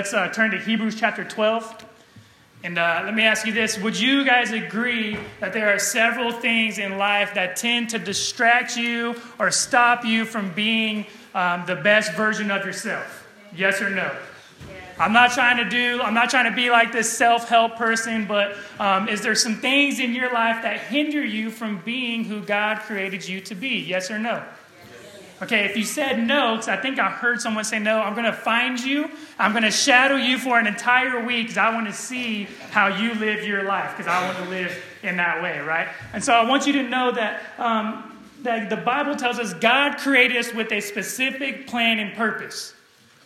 Let's uh, turn to Hebrews chapter 12. And uh, let me ask you this Would you guys agree that there are several things in life that tend to distract you or stop you from being um, the best version of yourself? Yes or no? I'm not trying to do, I'm not trying to be like this self help person, but um, is there some things in your life that hinder you from being who God created you to be? Yes or no? Okay, if you said no, because I think I heard someone say no, I'm going to find you. I'm going to shadow you for an entire week because I want to see how you live your life because I want to live in that way, right? And so I want you to know that, um, that the Bible tells us God created us with a specific plan and purpose.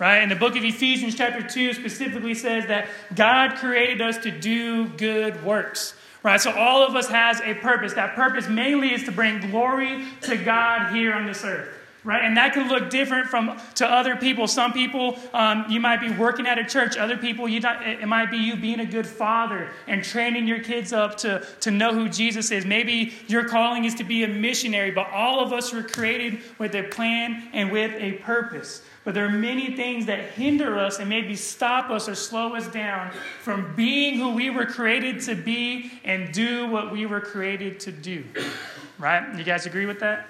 Right? And the book of Ephesians, chapter 2, specifically says that God created us to do good works. Right? So all of us has a purpose. That purpose mainly is to bring glory to God here on this earth right and that can look different from to other people some people um, you might be working at a church other people you not, it might be you being a good father and training your kids up to, to know who jesus is maybe your calling is to be a missionary but all of us were created with a plan and with a purpose but there are many things that hinder us and maybe stop us or slow us down from being who we were created to be and do what we were created to do. Right? You guys agree with that?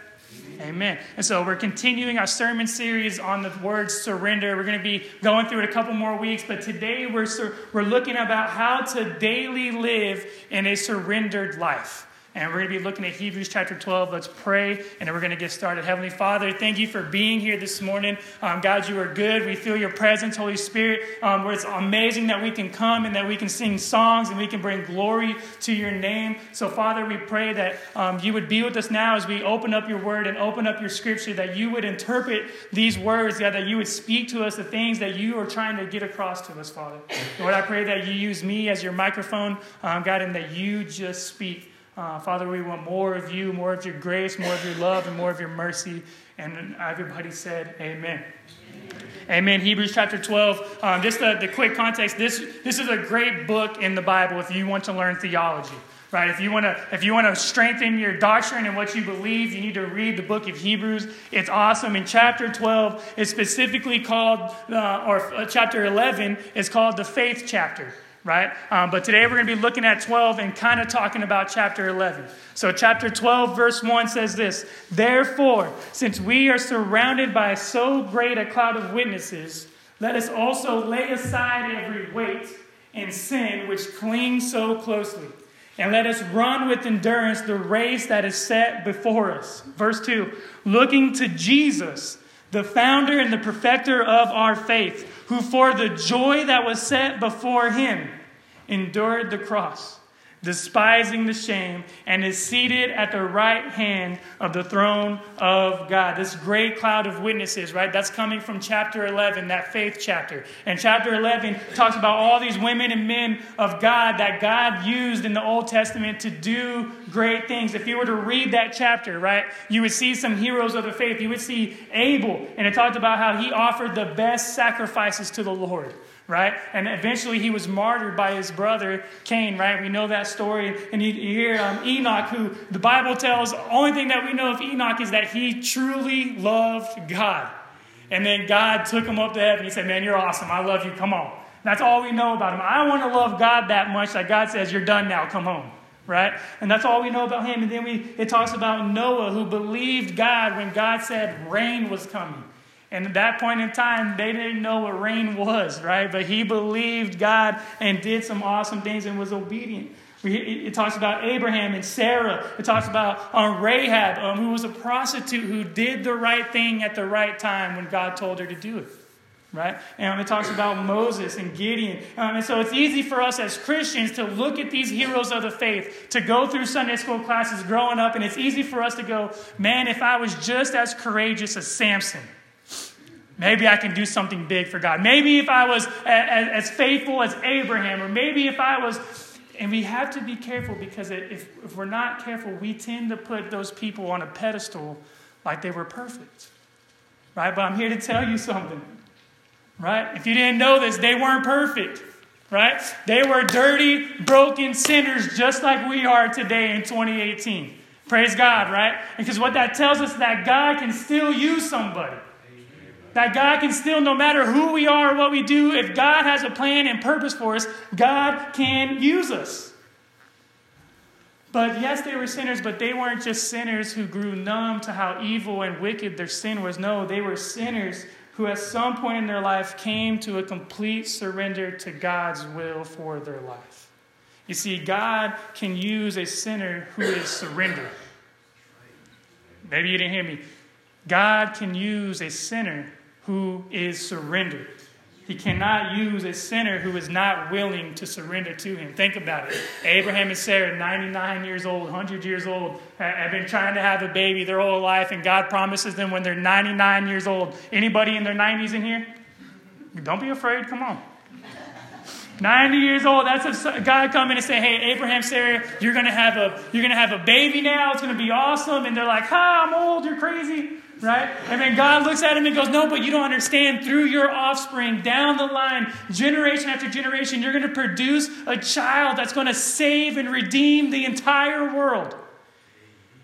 Amen. And so we're continuing our sermon series on the word surrender. We're going to be going through it a couple more weeks, but today we're, we're looking about how to daily live in a surrendered life. And we're going to be looking at Hebrews chapter 12. Let's pray, and then we're going to get started. Heavenly Father, thank you for being here this morning. Um, God, you are good. We feel your presence, Holy Spirit. Um, where it's amazing that we can come and that we can sing songs and we can bring glory to your name. So, Father, we pray that um, you would be with us now as we open up your word and open up your scripture, that you would interpret these words, God, that you would speak to us the things that you are trying to get across to us, Father. Lord, I pray that you use me as your microphone, um, God, and that you just speak. Uh, Father, we want more of you, more of your grace, more of your love, and more of your mercy. And everybody said, Amen. Amen. Hebrews chapter 12. Um, just the, the quick context this, this is a great book in the Bible if you want to learn theology. Right? If you want to, if you want to strengthen your doctrine and what you believe, you need to read the book of Hebrews. It's awesome. In chapter 12, it's specifically called, uh, or uh, chapter 11 is called the faith chapter right? Um, but today we're going to be looking at 12 and kind of talking about chapter 11. So, chapter 12, verse 1 says this Therefore, since we are surrounded by so great a cloud of witnesses, let us also lay aside every weight and sin which clings so closely. And let us run with endurance the race that is set before us. Verse 2 Looking to Jesus, the founder and the perfecter of our faith who for the joy that was set before him endured the cross despising the shame, and is seated at the right hand of the throne of God. This great cloud of witnesses, right? That's coming from chapter 11, that faith chapter. And chapter 11 talks about all these women and men of God that God used in the Old Testament to do great things. If you were to read that chapter, right, you would see some heroes of the faith. You would see Abel, and it talked about how he offered the best sacrifices to the Lord right? And eventually he was martyred by his brother Cain, right? We know that story. And you, you hear um, Enoch, who the Bible tells, the only thing that we know of Enoch is that he truly loved God. And then God took him up to heaven. He said, Man, you're awesome. I love you. Come on. That's all we know about him. I want to love God that much that God says, You're done now. Come home. Right? And that's all we know about him. And then we, it talks about Noah, who believed God when God said rain was coming. And at that point in time, they didn't know what rain was, right? But he believed God and did some awesome things and was obedient. It talks about Abraham and Sarah. It talks about um, Rahab, um, who was a prostitute who did the right thing at the right time when God told her to do it. Right? And it talks about Moses and Gideon. Um, and so it's easy for us as Christians to look at these heroes of the faith, to go through Sunday school classes growing up, and it's easy for us to go, man, if I was just as courageous as Samson, Maybe I can do something big for God. Maybe if I was as, faithful as Abraham, or maybe if I was. And we have to be careful because if, if we're not careful, we tend to put those people on a pedestal like they were perfect. Right? But I'm here to tell you something. Right? If you didn't know this, they weren't perfect. Right? They were dirty, broken sinners just like we are today in 2018. Praise God, right? Because what that tells us that God can still use somebody. That God can still, no matter who we are or what we do, if God has a plan and purpose for us, God can use us. But yes, they were sinners, but they weren't just sinners who grew numb to how evil and wicked their sin was. No, they were sinners who, at some point in their life, came to a complete surrender to God's will for their life. You see, God can use a sinner who is surrendered. Maybe you didn't hear me. God can use a sinner who is surrendered. He cannot use a sinner who is not willing to surrender to him. Think about it. Abraham and Sarah, 99 years old, 100 years old, have been trying to have a baby their whole life, and God promises them when they're 99 years old. Anybody in their 90s in here? Don't be afraid. Come on. 90 years old, that's a God coming and say, hey, Abraham, Sarah, you're gonna have a you're gonna have a baby now, it's gonna be awesome. And they're like, ha, I'm old, you're crazy. Right? And then God looks at him and goes, No, but you don't understand. Through your offspring, down the line, generation after generation, you're going to produce a child that's going to save and redeem the entire world.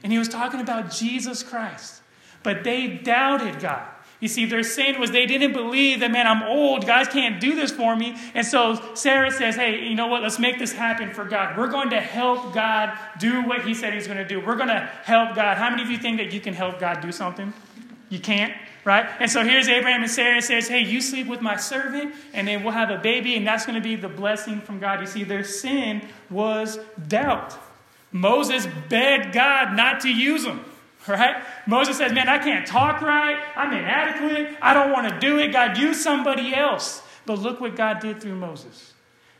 And he was talking about Jesus Christ. But they doubted God. You see, their sin was they didn't believe that, man, I'm old. God can't do this for me. And so Sarah says, hey, you know what? Let's make this happen for God. We're going to help God do what he said he's going to do. We're going to help God. How many of you think that you can help God do something? You can't, right? And so here's Abraham and Sarah says, hey, you sleep with my servant, and then we'll have a baby, and that's going to be the blessing from God. You see, their sin was doubt. Moses begged God not to use them. Right? Moses says, Man, I can't talk right. I'm inadequate. I don't want to do it. God, use somebody else. But look what God did through Moses.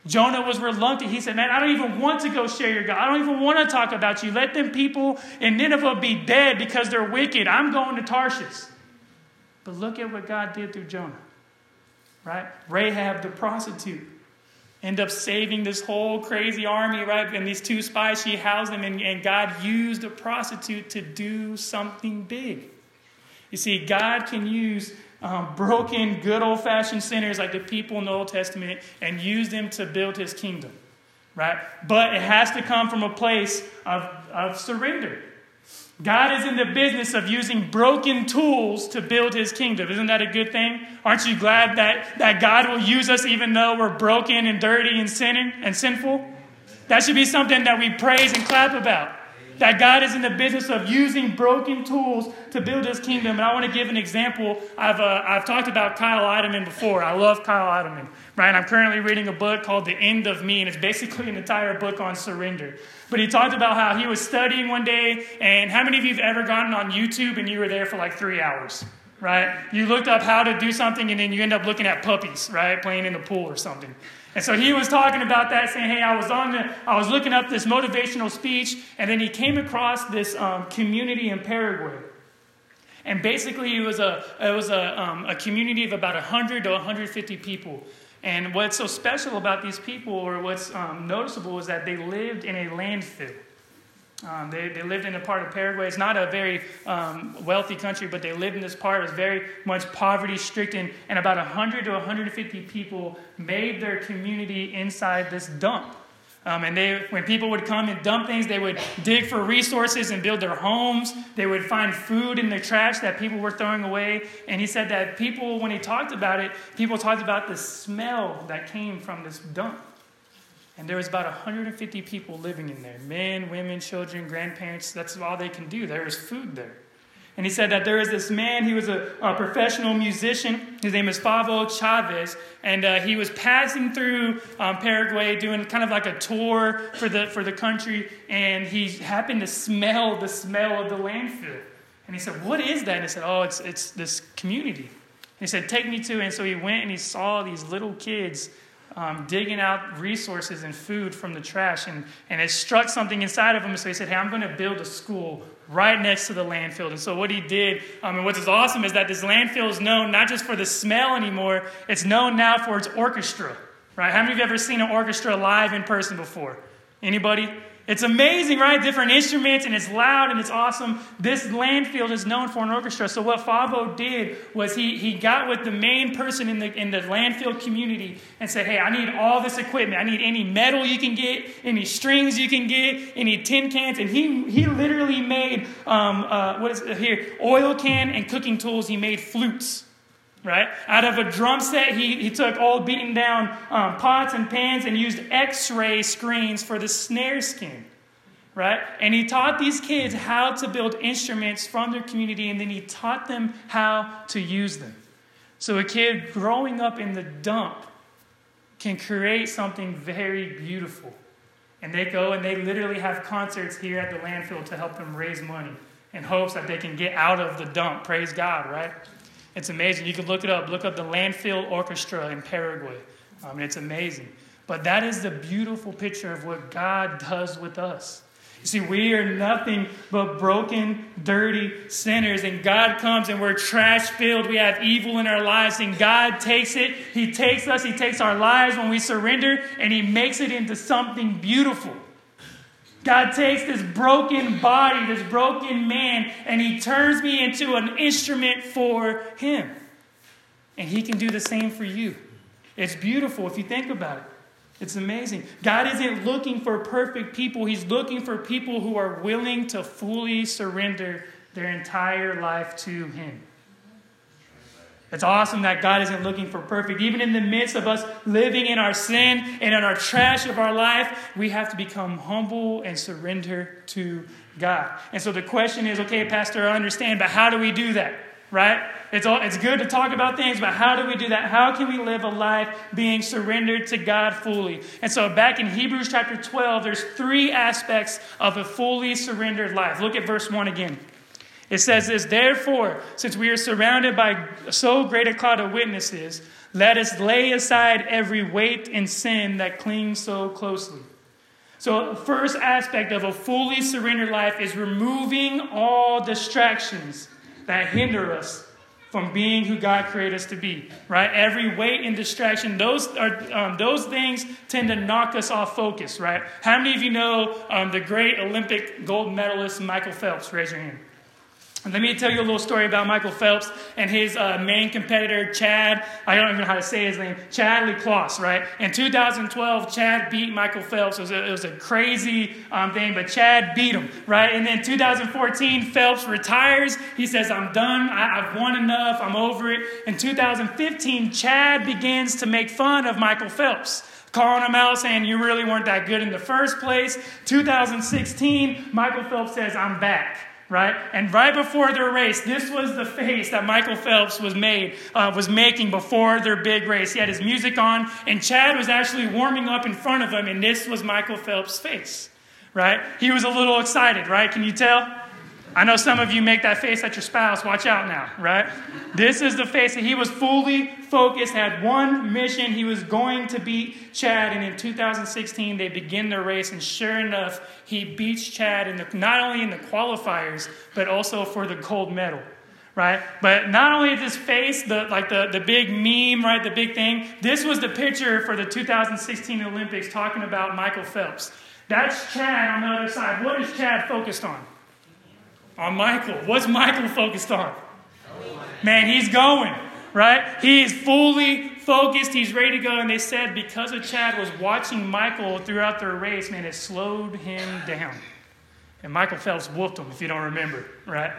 Jonah was reluctant. He said, Man, I don't even want to go share your God. I don't even want to talk about you. Let them people in Nineveh be dead because they're wicked. I'm going to Tarshish. But look at what God did through Jonah. Right? Rahab the prostitute end up saving this whole crazy army, right? And these two spies, she housed them, and, and God used a prostitute to do something big. You see, God can use um, broken, good old fashioned sinners like the people in the Old Testament and use them to build his kingdom, right? But it has to come from a place of, of surrender. God is in the business of using broken tools to build his kingdom. Isn't that a good thing? Aren't you glad that, that God will use us even though we're broken and dirty and sinning and sinful? That should be something that we praise and clap about. That God is in the business of using broken tools to build his kingdom. And I want to give an example. I've, uh, I've talked about Kyle Idleman before. I love Kyle Idleman, right? I'm currently reading a book called The End of Me, and it's basically an entire book on surrender. But he talked about how he was studying one day, and how many of you have ever gotten on YouTube and you were there for like three hours? Right? You looked up how to do something and then you end up looking at puppies, right? Playing in the pool or something. And so he was talking about that, saying, "Hey, I was on the, I was looking up this motivational speech, and then he came across this um, community in Paraguay, and basically it was a, it was a, um, a community of about 100 to 150 people. And what's so special about these people, or what's um, noticeable, is that they lived in a landfill. Um, they, they lived in a part of Paraguay. It's not a very um, wealthy country, but they lived in this part. It was very much poverty stricken, and about 100 to 150 people made their community inside this dump. Um, and they, when people would come and dump things, they would dig for resources and build their homes. They would find food in the trash that people were throwing away. And he said that people, when he talked about it, people talked about the smell that came from this dump. And there was about 150 people living in there men, women, children, grandparents. That's all they can do. There was food there. And he said that there is this man, he was a, a professional musician. His name is Favo Chavez. And uh, he was passing through um, Paraguay doing kind of like a tour for the, for the country. And he happened to smell the smell of the landfill. And he said, What is that? And he said, Oh, it's, it's this community. And he said, Take me to. And so he went and he saw these little kids um, digging out resources and food from the trash. And, and it struck something inside of him. So he said, Hey, I'm going to build a school right next to the landfill. And so what he did, um, and what's awesome is that this landfill is known not just for the smell anymore, it's known now for its orchestra. Right? How many of you ever seen an orchestra live in person before? Anybody? It's amazing, right? Different instruments, and it's loud and it's awesome. This landfill is known for an orchestra. So what Favo did was he, he got with the main person in the, in the landfill community and said, hey, I need all this equipment. I need any metal you can get, any strings you can get, any tin cans. And he, he literally made, um, uh, what is it here, oil can and cooking tools. He made flutes right? Out of a drum set, he, he took old beaten down um, pots and pans and used x ray screens for the snare skin, right? And he taught these kids how to build instruments from their community, and then he taught them how to use them. So a kid growing up in the dump can create something very beautiful. And they go and they literally have concerts here at the landfill to help them raise money in hopes that they can get out of the dump. Praise God, right? It's amazing. You can look it up. Look up the Landfill Orchestra in Paraguay. I mean, it's amazing. But that is the beautiful picture of what God does with us. You see, we are nothing but broken, dirty sinners, and God comes and we're trash filled. We have evil in our lives, and God takes it. He takes us, He takes our lives when we surrender, and He makes it into something beautiful. God takes this broken body, this broken man, and He turns me into an instrument for Him. And He can do the same for you. It's beautiful if you think about it. It's amazing. God isn't looking for perfect people, He's looking for people who are willing to fully surrender their entire life to Him. It's awesome that God isn't looking for perfect. Even in the midst of us living in our sin and in our trash of our life, we have to become humble and surrender to God. And so the question is okay, Pastor, I understand, but how do we do that? Right? It's, all, it's good to talk about things, but how do we do that? How can we live a life being surrendered to God fully? And so, back in Hebrews chapter 12, there's three aspects of a fully surrendered life. Look at verse 1 again. It says this Therefore, since we are surrounded by so great a cloud of witnesses, let us lay aside every weight and sin that clings so closely. So, first aspect of a fully surrendered life is removing all distractions that hinder us from being who God created us to be, right? Every weight and distraction, those are um, those things tend to knock us off focus, right? How many of you know um, the great Olympic gold medalist Michael Phelps? Raise your hand. Let me tell you a little story about Michael Phelps and his uh, main competitor, Chad. I don't even know how to say his name. Chad le Clos, right? In 2012, Chad beat Michael Phelps. It was a, it was a crazy um, thing, but Chad beat him, right? And then 2014, Phelps retires. He says, I'm done. I, I've won enough. I'm over it. In 2015, Chad begins to make fun of Michael Phelps calling him out, saying you really weren't that good in the first place. 2016, Michael Phelps says, I'm back right? And right before their race, this was the face that Michael Phelps was made uh, was making before their big race. He had his music on, and Chad was actually warming up in front of him, and this was Michael Phelps' face, right? He was a little excited, right? Can you tell? I know some of you make that face at your spouse. Watch out now, right? This is the face that he was fully focused, had one mission. He was going to beat Chad. And in 2016, they begin their race. And sure enough, he beats Chad in the, not only in the qualifiers, but also for the gold medal right? But not only this face, the like the, the big meme, right? The big thing. This was the picture for the 2016 Olympics talking about Michael Phelps. That's Chad on the other side. What is Chad focused on? On Michael. What's Michael focused on? Man, he's going, right? He is fully focused. He's ready to go. And they said because of Chad was watching Michael throughout their race, man, it slowed him down. And Michael Phelps whooped him, if you don't remember, right?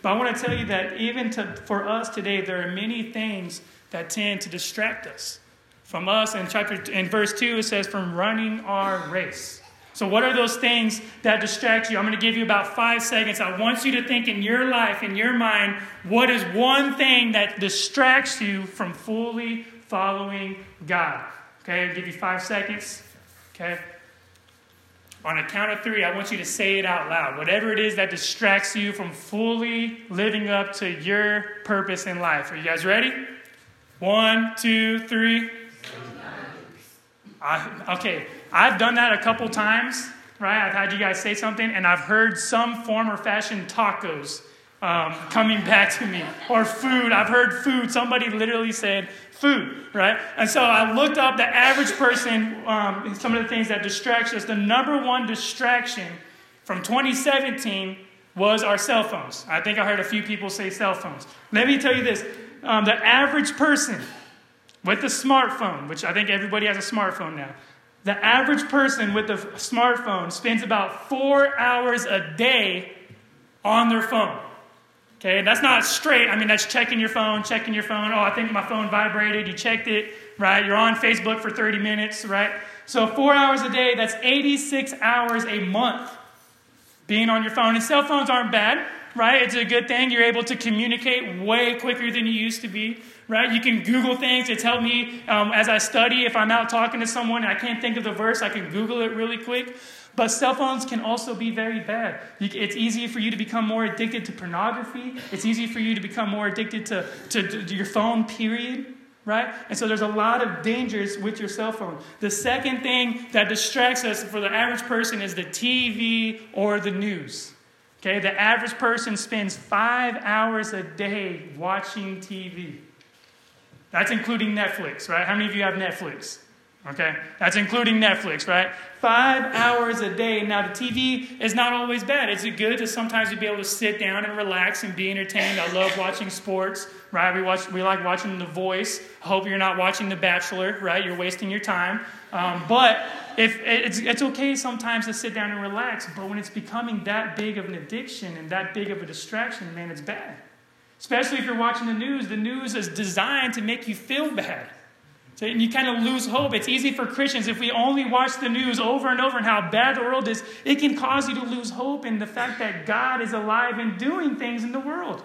But I want to tell you that even to, for us today, there are many things that tend to distract us from us. In chapter in verse two, it says, "From running our race." So, what are those things that distract you? I'm going to give you about five seconds. I want you to think in your life, in your mind, what is one thing that distracts you from fully following God? Okay, I'll give you five seconds. Okay? On a count of three, I want you to say it out loud. Whatever it is that distracts you from fully living up to your purpose in life. Are you guys ready? One, two, three. I, okay, I've done that a couple times, right? I've had you guys say something, and I've heard some form or fashion tacos um, coming back to me, or food. I've heard food. Somebody literally said food, right? And so I looked up the average person, um, some of the things that distract us. The number one distraction from 2017 was our cell phones. I think I heard a few people say cell phones. Let me tell you this um, the average person with a smartphone, which I think everybody has a smartphone now, the average person with a smartphone spends about four hours a day on their phone. Okay, that's not straight. I mean, that's checking your phone, checking your phone. Oh, I think my phone vibrated. You checked it, right? You're on Facebook for 30 minutes, right? So, four hours a day, that's 86 hours a month being on your phone. And cell phones aren't bad, right? It's a good thing. You're able to communicate way quicker than you used to be, right? You can Google things. It's helped me um, as I study. If I'm out talking to someone and I can't think of the verse, I can Google it really quick. But cell phones can also be very bad. It's easy for you to become more addicted to pornography. It's easy for you to become more addicted to, to, to your phone, period. Right? And so there's a lot of dangers with your cell phone. The second thing that distracts us for the average person is the TV or the news. Okay, the average person spends five hours a day watching TV. That's including Netflix, right? How many of you have Netflix? Okay, that's including Netflix, right? Five hours a day. Now, the TV is not always bad. It's good to sometimes be able to sit down and relax and be entertained. I love watching sports, right? We, watch, we like watching The Voice. I hope you're not watching The Bachelor, right? You're wasting your time. Um, but if it's, it's okay sometimes to sit down and relax, but when it's becoming that big of an addiction and that big of a distraction, man, it's bad. Especially if you're watching the news. The news is designed to make you feel bad. So, and you kind of lose hope. It's easy for Christians if we only watch the news over and over and how bad the world is, it can cause you to lose hope in the fact that God is alive and doing things in the world.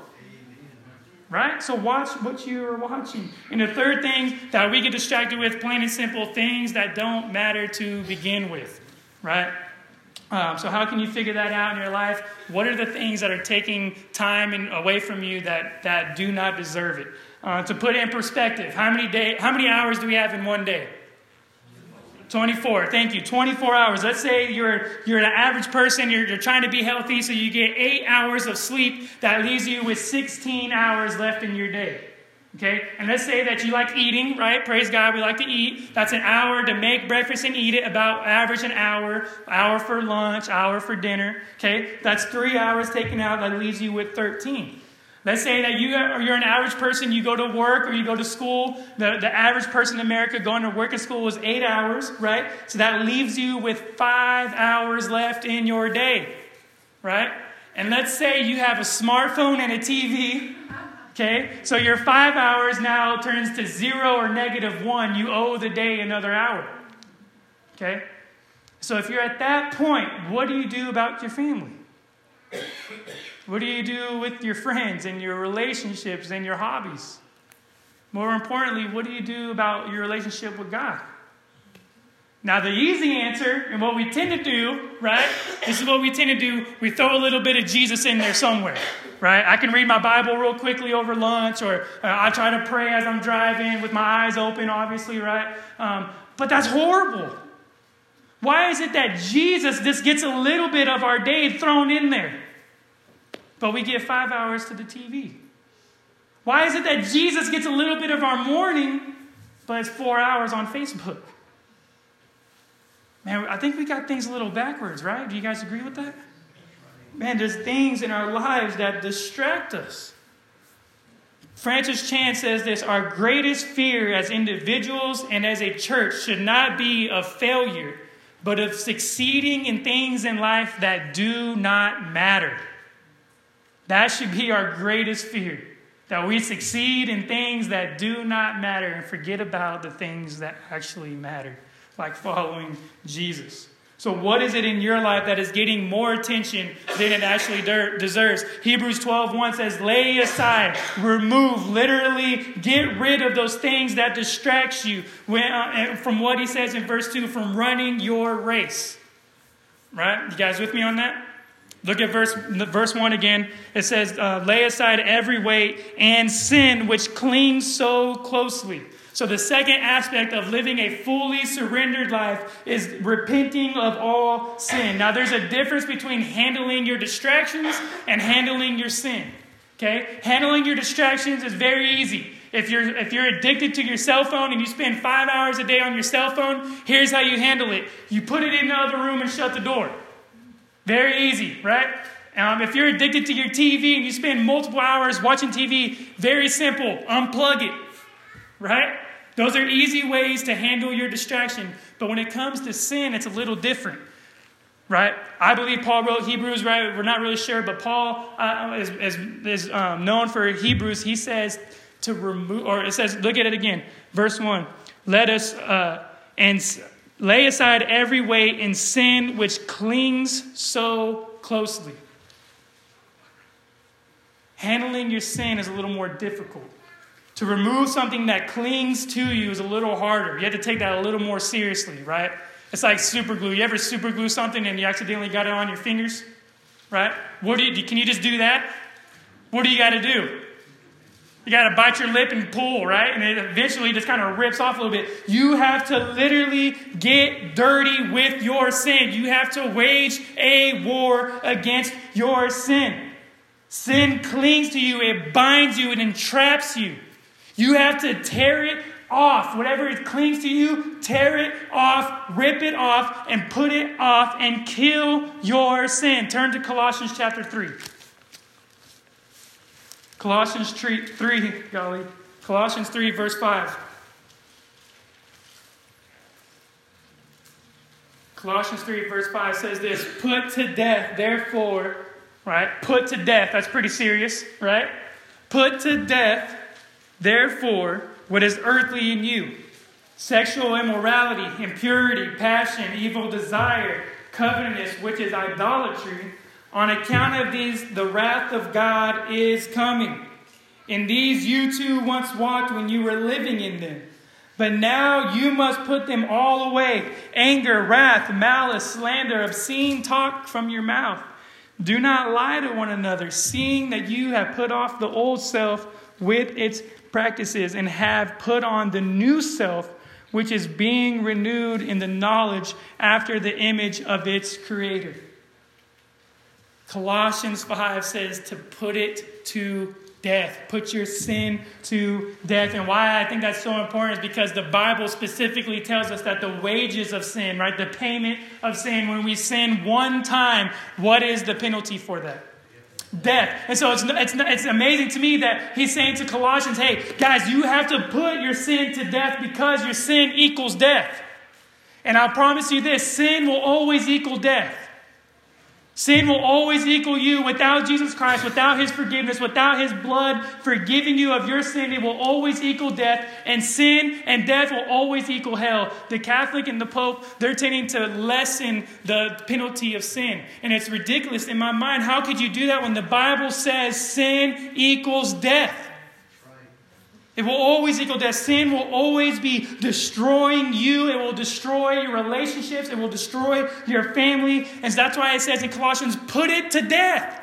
Right? So watch what you are watching. And the third thing that we get distracted with, plain and simple, things that don't matter to begin with. Right? Um, so how can you figure that out in your life? What are the things that are taking time away from you that, that do not deserve it? Uh, to put in perspective, how many, day, how many hours do we have in one day? 24. Thank you. 24 hours. Let's say you're, you're an average person, you're, you're trying to be healthy, so you get eight hours of sleep. That leaves you with 16 hours left in your day. Okay? And let's say that you like eating, right? Praise God, we like to eat. That's an hour to make breakfast and eat it, about average an hour, hour for lunch, hour for dinner. Okay? That's three hours taken out. That leaves you with 13. Let's say that you are, you're an average person, you go to work or you go to school. The, the average person in America going to work and school is eight hours, right? So that leaves you with five hours left in your day, right? And let's say you have a smartphone and a TV, okay? So your five hours now turns to zero or negative one. You owe the day another hour, okay? So if you're at that point, what do you do about your family? What do you do with your friends and your relationships and your hobbies? More importantly, what do you do about your relationship with God? Now, the easy answer, and what we tend to do, right? This is what we tend to do. We throw a little bit of Jesus in there somewhere, right? I can read my Bible real quickly over lunch, or uh, I try to pray as I'm driving with my eyes open, obviously, right? Um, but that's horrible. Why is it that Jesus just gets a little bit of our day thrown in there? but we give five hours to the TV? Why is it that Jesus gets a little bit of our morning, but it's four hours on Facebook? Man, I think we got things a little backwards, right? Do you guys agree with that? Man, there's things in our lives that distract us. Francis Chan says this Our greatest fear as individuals and as a church should not be of failure, but of succeeding in things in life that do not matter. That should be our greatest fear that we succeed in things that do not matter and forget about the things that actually matter, like following Jesus. So, what is it in your life that is getting more attention than it actually deserves? Hebrews 12 1 says, Lay aside, remove, literally get rid of those things that distracts you. When, uh, from what he says in verse 2, from running your race. Right? You guys with me on that? Look at verse, verse 1 again. It says, uh, Lay aside every weight and sin which clings so closely. So, the second aspect of living a fully surrendered life is repenting of all sin. Now, there's a difference between handling your distractions and handling your sin. Okay? Handling your distractions is very easy. If you're, if you're addicted to your cell phone and you spend five hours a day on your cell phone, here's how you handle it you put it in the other room and shut the door. Very easy, right? Um, if you're addicted to your TV and you spend multiple hours watching TV, very simple unplug it, right? Those are easy ways to handle your distraction. But when it comes to sin, it's a little different. right? I believe Paul wrote Hebrews, right? We're not really sure, but Paul uh, is, is, is um, known for Hebrews. He says to remove, or it says, look at it again. Verse 1 Let us, uh, and lay aside every weight and sin which clings so closely. Handling your sin is a little more difficult. To remove something that clings to you is a little harder. You have to take that a little more seriously, right? It's like super glue. You ever super glue something and you accidentally got it on your fingers? Right? What do you, can you just do that? What do you got to do? You got to bite your lip and pull, right? And it eventually just kind of rips off a little bit. You have to literally get dirty with your sin. You have to wage a war against your sin. Sin clings to you, it binds you, it entraps you. You have to tear it off. Whatever it clings to you, tear it off, rip it off, and put it off and kill your sin. Turn to Colossians chapter 3. Colossians 3, 3 golly. Colossians 3, verse 5. Colossians 3, verse 5 says this Put to death, therefore, right? Put to death. That's pretty serious, right? Put to death, therefore, what is earthly in you sexual immorality, impurity, passion, evil desire, covetousness, which is idolatry. On account of these, the wrath of God is coming. In these you too once walked when you were living in them. But now you must put them all away anger, wrath, malice, slander, obscene talk from your mouth. Do not lie to one another, seeing that you have put off the old self with its practices and have put on the new self, which is being renewed in the knowledge after the image of its creator. Colossians 5 says to put it to death. Put your sin to death. And why I think that's so important is because the Bible specifically tells us that the wages of sin, right, the payment of sin, when we sin one time, what is the penalty for that? Death. And so it's, it's, it's amazing to me that he's saying to Colossians, hey, guys, you have to put your sin to death because your sin equals death. And I promise you this sin will always equal death. Sin will always equal you without Jesus Christ, without his forgiveness, without his blood forgiving you of your sin. It will always equal death, and sin and death will always equal hell. The Catholic and the Pope, they're tending to lessen the penalty of sin. And it's ridiculous in my mind. How could you do that when the Bible says sin equals death? It will always equal death. Sin will always be destroying you. It will destroy your relationships. It will destroy your family. And that's why it says in Colossians, put it to death.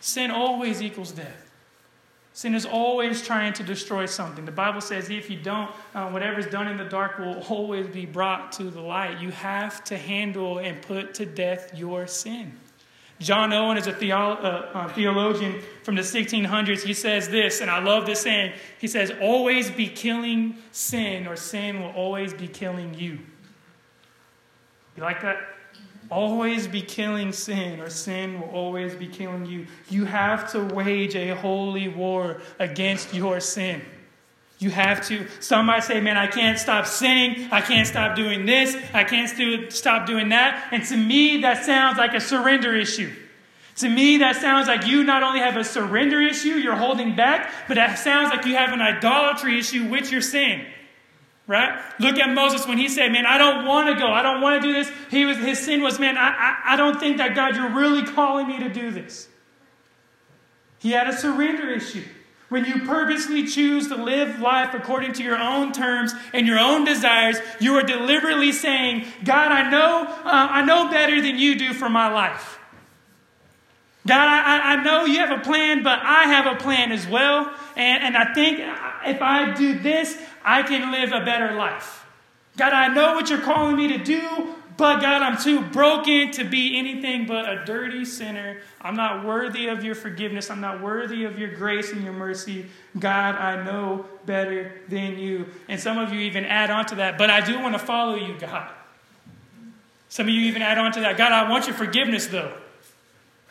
Sin always equals death. Sin is always trying to destroy something. The Bible says if you don't, uh, whatever's done in the dark will always be brought to the light. You have to handle and put to death your sin. John Owen is a theolo- uh, uh, theologian from the 1600s. He says this, and I love this saying. He says, Always be killing sin, or sin will always be killing you. You like that? Always be killing sin, or sin will always be killing you. You have to wage a holy war against your sin. You have to. Some might say, man, I can't stop sinning. I can't stop doing this. I can't st- stop doing that. And to me, that sounds like a surrender issue. To me, that sounds like you not only have a surrender issue, you're holding back, but that sounds like you have an idolatry issue with your sin. Right? Look at Moses when he said, Man, I don't want to go. I don't want to do this. He was, his sin was, Man, I, I, I don't think that God, you're really calling me to do this. He had a surrender issue. When you purposely choose to live life according to your own terms and your own desires, you are deliberately saying, God, I know, uh, I know better than you do for my life. God, I, I know you have a plan, but I have a plan as well. And, and I think if I do this, I can live a better life. God, I know what you're calling me to do, but God, I'm too broken to be anything but a dirty sinner. I'm not worthy of your forgiveness. I'm not worthy of your grace and your mercy. God, I know better than you. And some of you even add on to that, but I do want to follow you, God. Some of you even add on to that, God, I want your forgiveness though.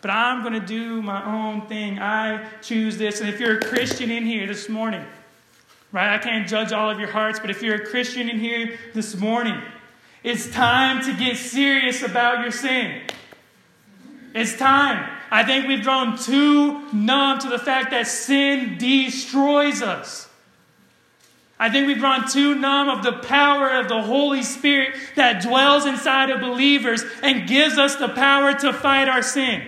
But I'm going to do my own thing. I choose this. And if you're a Christian in here this morning, right, I can't judge all of your hearts, but if you're a Christian in here this morning, It's time to get serious about your sin. It's time. I think we've grown too numb to the fact that sin destroys us. I think we've grown too numb of the power of the Holy Spirit that dwells inside of believers and gives us the power to fight our sin.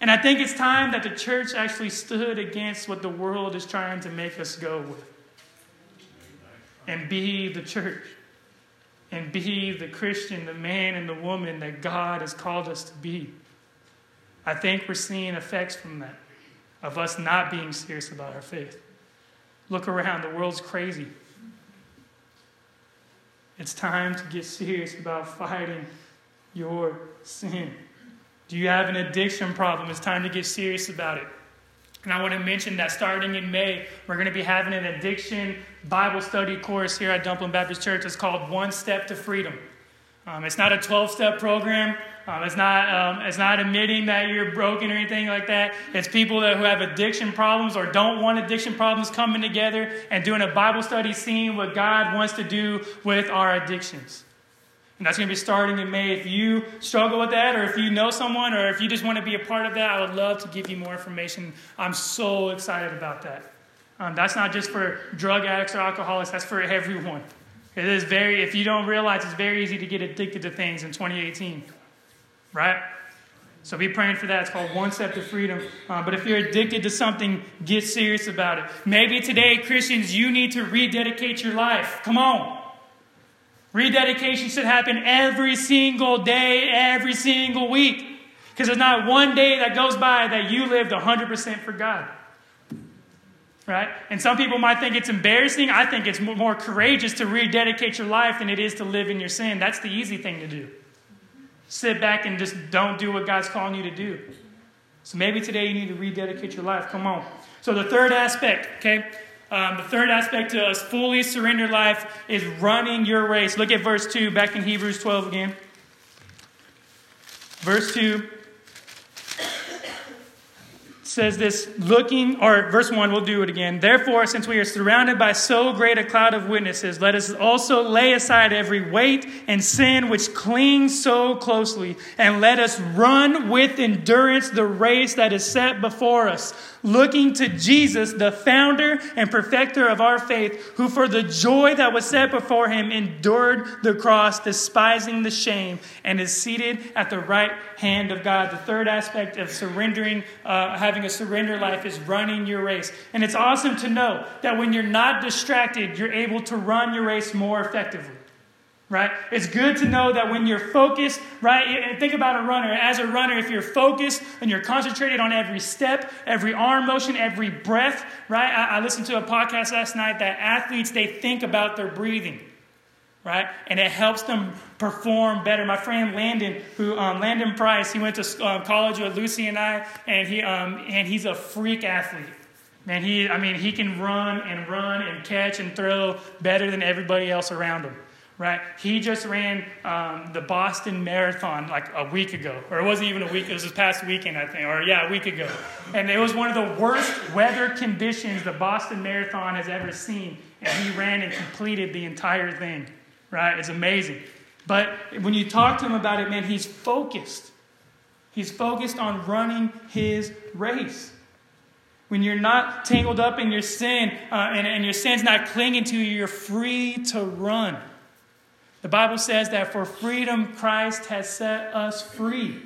And I think it's time that the church actually stood against what the world is trying to make us go with and be the church and be the Christian, the man and the woman that God has called us to be. I think we're seeing effects from that, of us not being serious about our faith. Look around, the world's crazy. It's time to get serious about fighting your sin. Do you have an addiction problem? It's time to get serious about it. And I want to mention that starting in May, we're going to be having an addiction Bible study course here at Dumpling Baptist Church. It's called One Step to Freedom. Um, it's not a 12 step program. Um, it's, not, um, it's not admitting that you're broken or anything like that. It's people that, who have addiction problems or don't want addiction problems coming together and doing a Bible study, seeing what God wants to do with our addictions. And that's going to be starting in May. If you struggle with that, or if you know someone, or if you just want to be a part of that, I would love to give you more information. I'm so excited about that. Um, that's not just for drug addicts or alcoholics, that's for everyone. It is very, if you don't realize, it's very easy to get addicted to things in 2018, right? So be praying for that. It's called One Step to Freedom. Uh, but if you're addicted to something, get serious about it. Maybe today, Christians, you need to rededicate your life. Come on. Rededication should happen every single day, every single week. Because there's not one day that goes by that you lived 100% for God. Right? And some people might think it's embarrassing. I think it's more courageous to rededicate your life than it is to live in your sin. That's the easy thing to do. Sit back and just don't do what God's calling you to do. So maybe today you need to rededicate your life. Come on. So the third aspect, okay? Um, the third aspect to a fully surrendered life is running your race. Look at verse 2 back in Hebrews 12 again. Verse 2 says this looking, or verse 1, we'll do it again. Therefore, since we are surrounded by so great a cloud of witnesses, let us also lay aside every weight and sin which clings so closely, and let us run with endurance the race that is set before us looking to Jesus, the founder and perfecter of our faith, who for the joy that was set before him endured the cross, despising the shame, and is seated at the right hand of God. The third aspect of surrendering, uh, having a surrender life, is running your race. And it's awesome to know that when you're not distracted, you're able to run your race more effectively right? It's good to know that when you're focused, right? Think about a runner. As a runner, if you're focused and you're concentrated on every step, every arm motion, every breath, right? I, I listened to a podcast last night that athletes, they think about their breathing. Right? And it helps them perform better. My friend Landon, who um, Landon Price, he went to uh, college with Lucy and I, and he um, and he's a freak athlete. Man, he I mean he can run and run and catch and throw better than everybody else around him right? He just ran um, the Boston Marathon like a week ago, or it wasn't even a week, it was this past weekend, I think, or yeah, a week ago. And it was one of the worst weather conditions the Boston Marathon has ever seen. And he ran and completed the entire thing, right? It's amazing. But when you talk to him about it, man, he's focused. He's focused on running his race. When you're not tangled up in your sin uh, and, and your sin's not clinging to you, you're free to run. The Bible says that for freedom, Christ has set us free.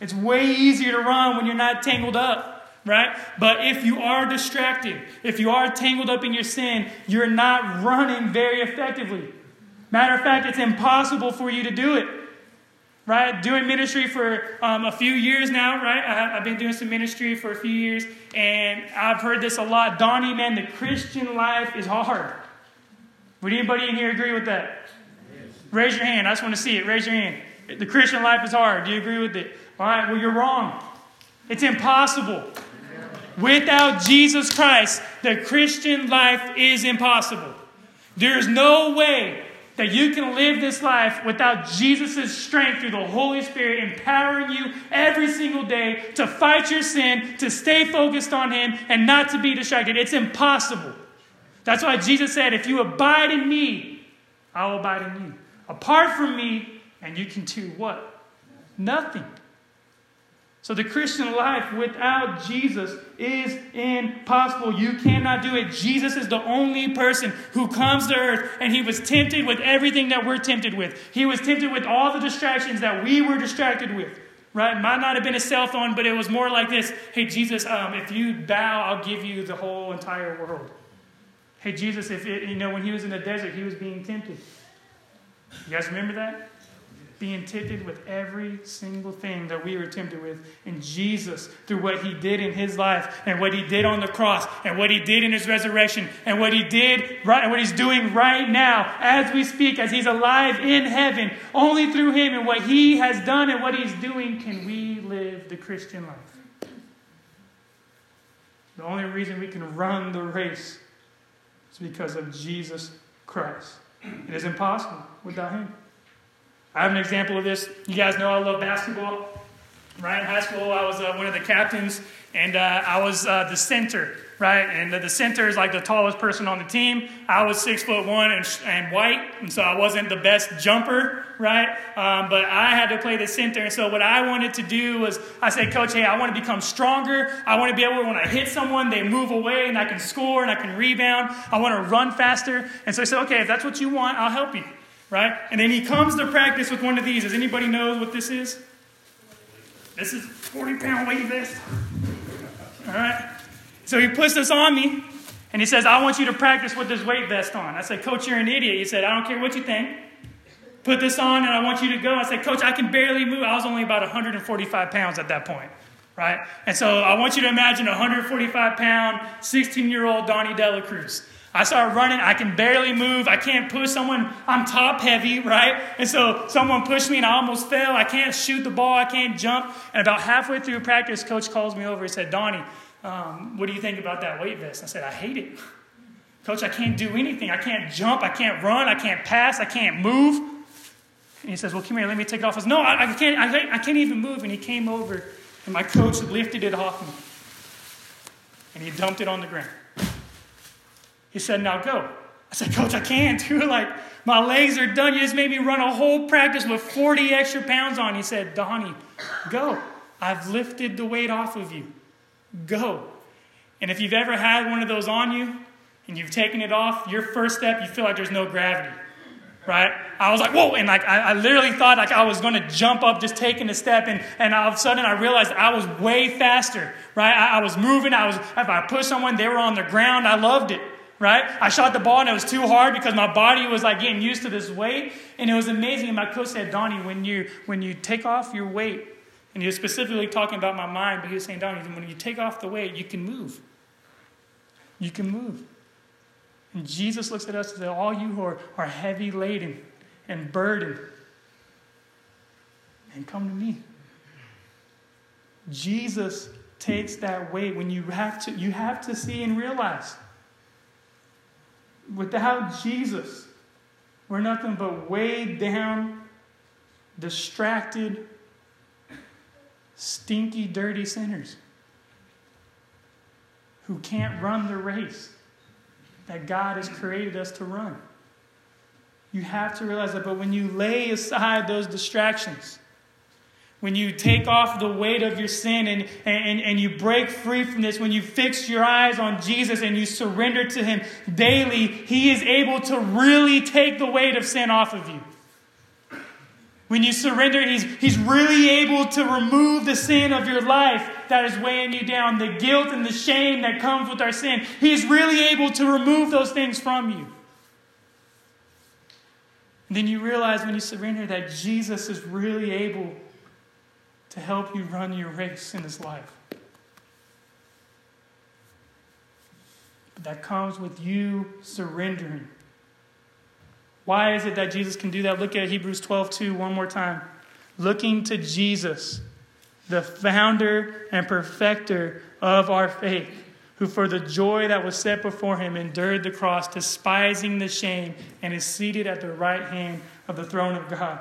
It's way easier to run when you're not tangled up, right? But if you are distracted, if you are tangled up in your sin, you're not running very effectively. Matter of fact, it's impossible for you to do it. Right? Doing ministry for um, a few years now, right? I, have been doing some ministry for a few years, and I've heard this a lot. Donnie, man, the Christian life is hard. Would anybody in here agree with that? Raise your hand. I just want to see it. Raise your hand. The Christian life is hard. Do you agree with it? All right, well, you're wrong. It's impossible. Without Jesus Christ, the Christian life is impossible. There's no way that you can live this life without Jesus' strength through the Holy Spirit empowering you every single day to fight your sin, to stay focused on Him, and not to be distracted. It's impossible. That's why Jesus said, If you abide in me, I will abide in you. Apart from me, and you can do what? Nothing. So the Christian life without Jesus is impossible. You cannot do it. Jesus is the only person who comes to earth and he was tempted with everything that we're tempted with. He was tempted with all the distractions that we were distracted with. Right? Might not have been a cell phone, but it was more like this Hey, Jesus, um, if you bow, I'll give you the whole entire world. Hey, Jesus, if it, you know, when he was in the desert, he was being tempted. You guys remember that? being tempted with every single thing that we were tempted with. And Jesus, through what he did in his life and what he did on the cross and what he did in his resurrection and what he did right and what he's doing right now as we speak, as he's alive in heaven, only through him and what he has done and what he's doing can we live the Christian life. The only reason we can run the race is because of Jesus Christ. It is impossible without him. I have an example of this. You guys know I love basketball. Right in high school, I was uh, one of the captains, and uh, I was uh, the center. Right, and the, the, center is like the tallest person on the team. I was six foot one and, and white, and so I wasn't the best jumper. Right, um, but I had to play the center, and so what I wanted to do was I said, Coach, hey, I want to become stronger. I want to be able, when I hit someone, they move away, and I can score and I can rebound. I want to run faster, and so I said, okay, if that's what you want, I'll help you right? And then he comes to practice with one of these. Does anybody know what this is? This is 40 pound weight vest. All right. So he puts this on me and he says, I want you to practice with this weight vest on. I said, Coach, you're an idiot. He said, I don't care what you think. Put this on and I want you to go. I said, Coach, I can barely move. I was only about 145 pounds at that point, right? And so I want you to imagine a 145 pound, 16 year old Donnie Dela Cruz. I start running. I can barely move. I can't push someone. I'm top heavy, right? And so someone pushed me and I almost fell. I can't shoot the ball. I can't jump. And about halfway through practice, coach calls me over. He said, Donnie, um, what do you think about that weight vest? I said, I hate it. Coach, I can't do anything. I can't jump. I can't run. I can't pass. I can't move. And he says, Well, come here. Let me take it off. I said, No, I, I can't, I, I can't even move. And he came over and my coach lifted it off me. And he dumped it on the ground. He said, Now go. I said, Coach, I can't, dude. Like, my legs are done. You just made me run a whole practice with 40 extra pounds on. He said, Donnie, go. I've lifted the weight off of you. Go. And if you've ever had one of those on you and you've taken it off, your first step, you feel like there's no gravity. Right? I was like, whoa, and like I, I literally thought like I was gonna jump up just taking a step, and, and all of a sudden I realized I was way faster, right? I, I was moving, I was if I pushed someone, they were on the ground, I loved it right? I shot the ball and it was too hard because my body was like getting used to this weight. And it was amazing. And my coach said, Donnie, when you when you take off your weight, and he was specifically talking about my mind, but he was saying, Donnie, when you take off the weight, you can move. You can move. And Jesus looks at us and says, All you who are, are heavy laden and burdened, and come to me. Jesus takes that weight when you have to you have to see and realize Without Jesus, we're nothing but weighed down, distracted, stinky, dirty sinners who can't run the race that God has created us to run. You have to realize that, but when you lay aside those distractions, when you take off the weight of your sin and, and, and you break free from this, when you fix your eyes on Jesus and you surrender to Him daily, He is able to really take the weight of sin off of you. When you surrender, he's, he's really able to remove the sin of your life that is weighing you down, the guilt and the shame that comes with our sin. He's really able to remove those things from you. And then you realize when you surrender that Jesus is really able to help you run your race in this life. But that comes with you surrendering. Why is it that Jesus can do that? Look at Hebrews 12 2 one more time. Looking to Jesus, the founder and perfecter of our faith, who for the joy that was set before him endured the cross, despising the shame, and is seated at the right hand of the throne of God.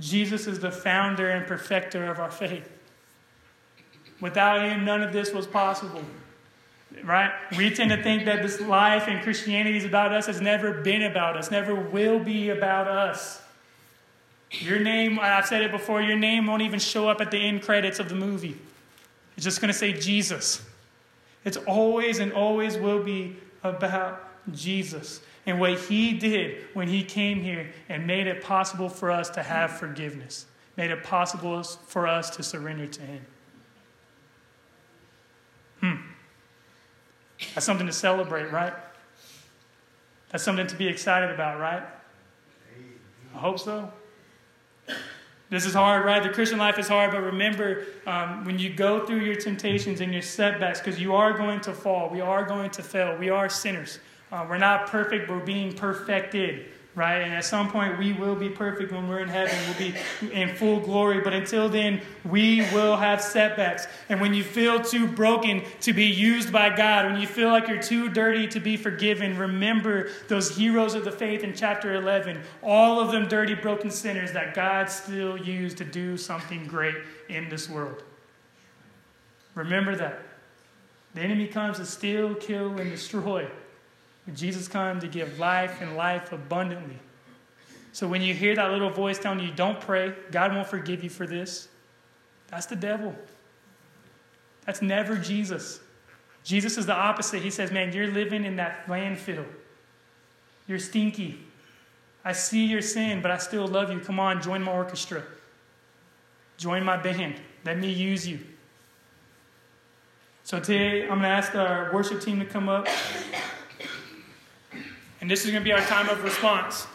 Jesus is the founder and perfecter of our faith. Without him, none of this was possible. Right? We tend to think that this life and Christianity is about us. has never been about us, never will be about us. Your name, I've said it before, your name won't even show up at the end credits of the movie. It's just going to say Jesus. It's always and always will be about Jesus and what he did when he came here and made it possible for us to have forgiveness, made it possible for us to surrender to him. Hmm. That's something to celebrate, right? That's something to be excited about, right? I hope so. This is hard, right? The Christian life is hard, but remember um, when you go through your temptations and your setbacks, because you are going to fall, we are going to fail, we are sinners. Uh, we're not perfect, we're being perfected right? And at some point, we will be perfect when we're in heaven. We'll be in full glory. But until then, we will have setbacks. And when you feel too broken to be used by God, when you feel like you're too dirty to be forgiven, remember those heroes of the faith in chapter 11. All of them dirty, broken sinners that God still used to do something great in this world. Remember that. The enemy comes to steal, kill, and destroy. Jesus came to give life and life abundantly. So when you hear that little voice telling you, don't pray, God won't forgive you for this, that's the devil. That's never Jesus. Jesus is the opposite. He says, man, you're living in that landfill. You're stinky. I see your sin, but I still love you. Come on, join my orchestra. Join my band. Let me use you. So today, I'm going to ask our worship team to come up. And this is going to be our time of response.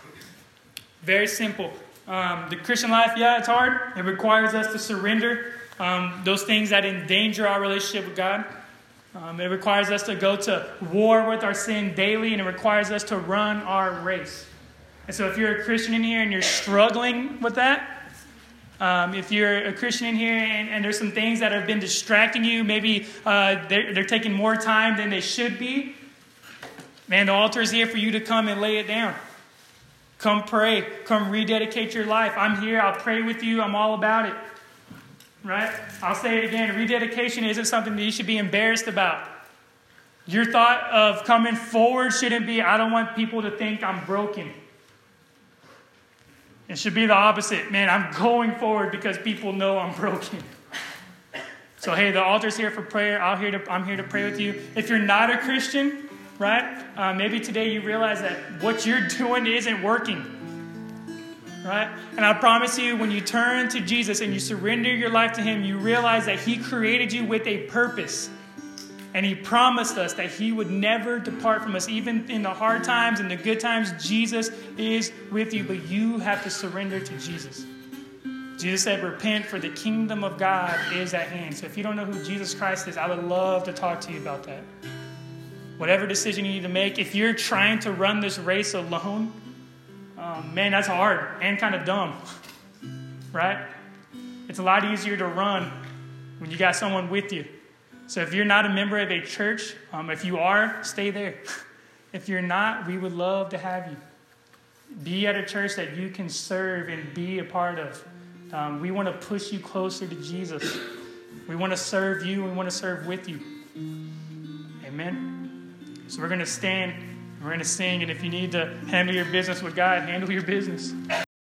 Very simple. Um, the Christian life, yeah, it's hard. It requires us to surrender um, those things that endanger our relationship with God. Um, it requires us to go to war with our sin daily, and it requires us to run our race. And so, if you're a Christian in here and you're struggling with that, um, if you're a Christian in here and, and, there's some things that have been distracting you, maybe uh, they're, they're taking more time than they should be, Man, the altar is here for you to come and lay it down. Come pray. Come rededicate your life. I'm here. I'll pray with you. I'm all about it. Right? I'll say it again. Rededication isn't something that you should be embarrassed about. Your thought of coming forward shouldn't be, I don't want people to think I'm broken. It should be the opposite. Man, I'm going forward because people know I'm broken. So, hey, the altar's here for prayer. i here to, I'm here to pray with you. If you're not a Christian, right? Uh, maybe today you realize that what you're doing isn't working, right? And I promise you, when you turn to Jesus and you surrender your life to Him, you realize that He created you with a purpose. And He promised us that He would never depart from us. Even in the hard times and the good times, Jesus is with you, but you have to surrender to Jesus. Jesus said, Repent, for the kingdom of God is at hand. So if you don't know who Jesus Christ is, I would love to talk to you about that. Whatever decision you need to make, if you're trying to run this race alone, um, man, that's hard and kind of dumb, right? It's a lot easier to run when you got someone with you. So if you're not a member of a church, um, if you are, stay there. if you're not, we would love to have you. Be at a church that you can serve and be a part of. Um, we want to push you closer to Jesus. We want to serve you. We want to serve with you. Amen. So we're going to stand, we're going to sing, and if you need to handle your business with God, handle your business.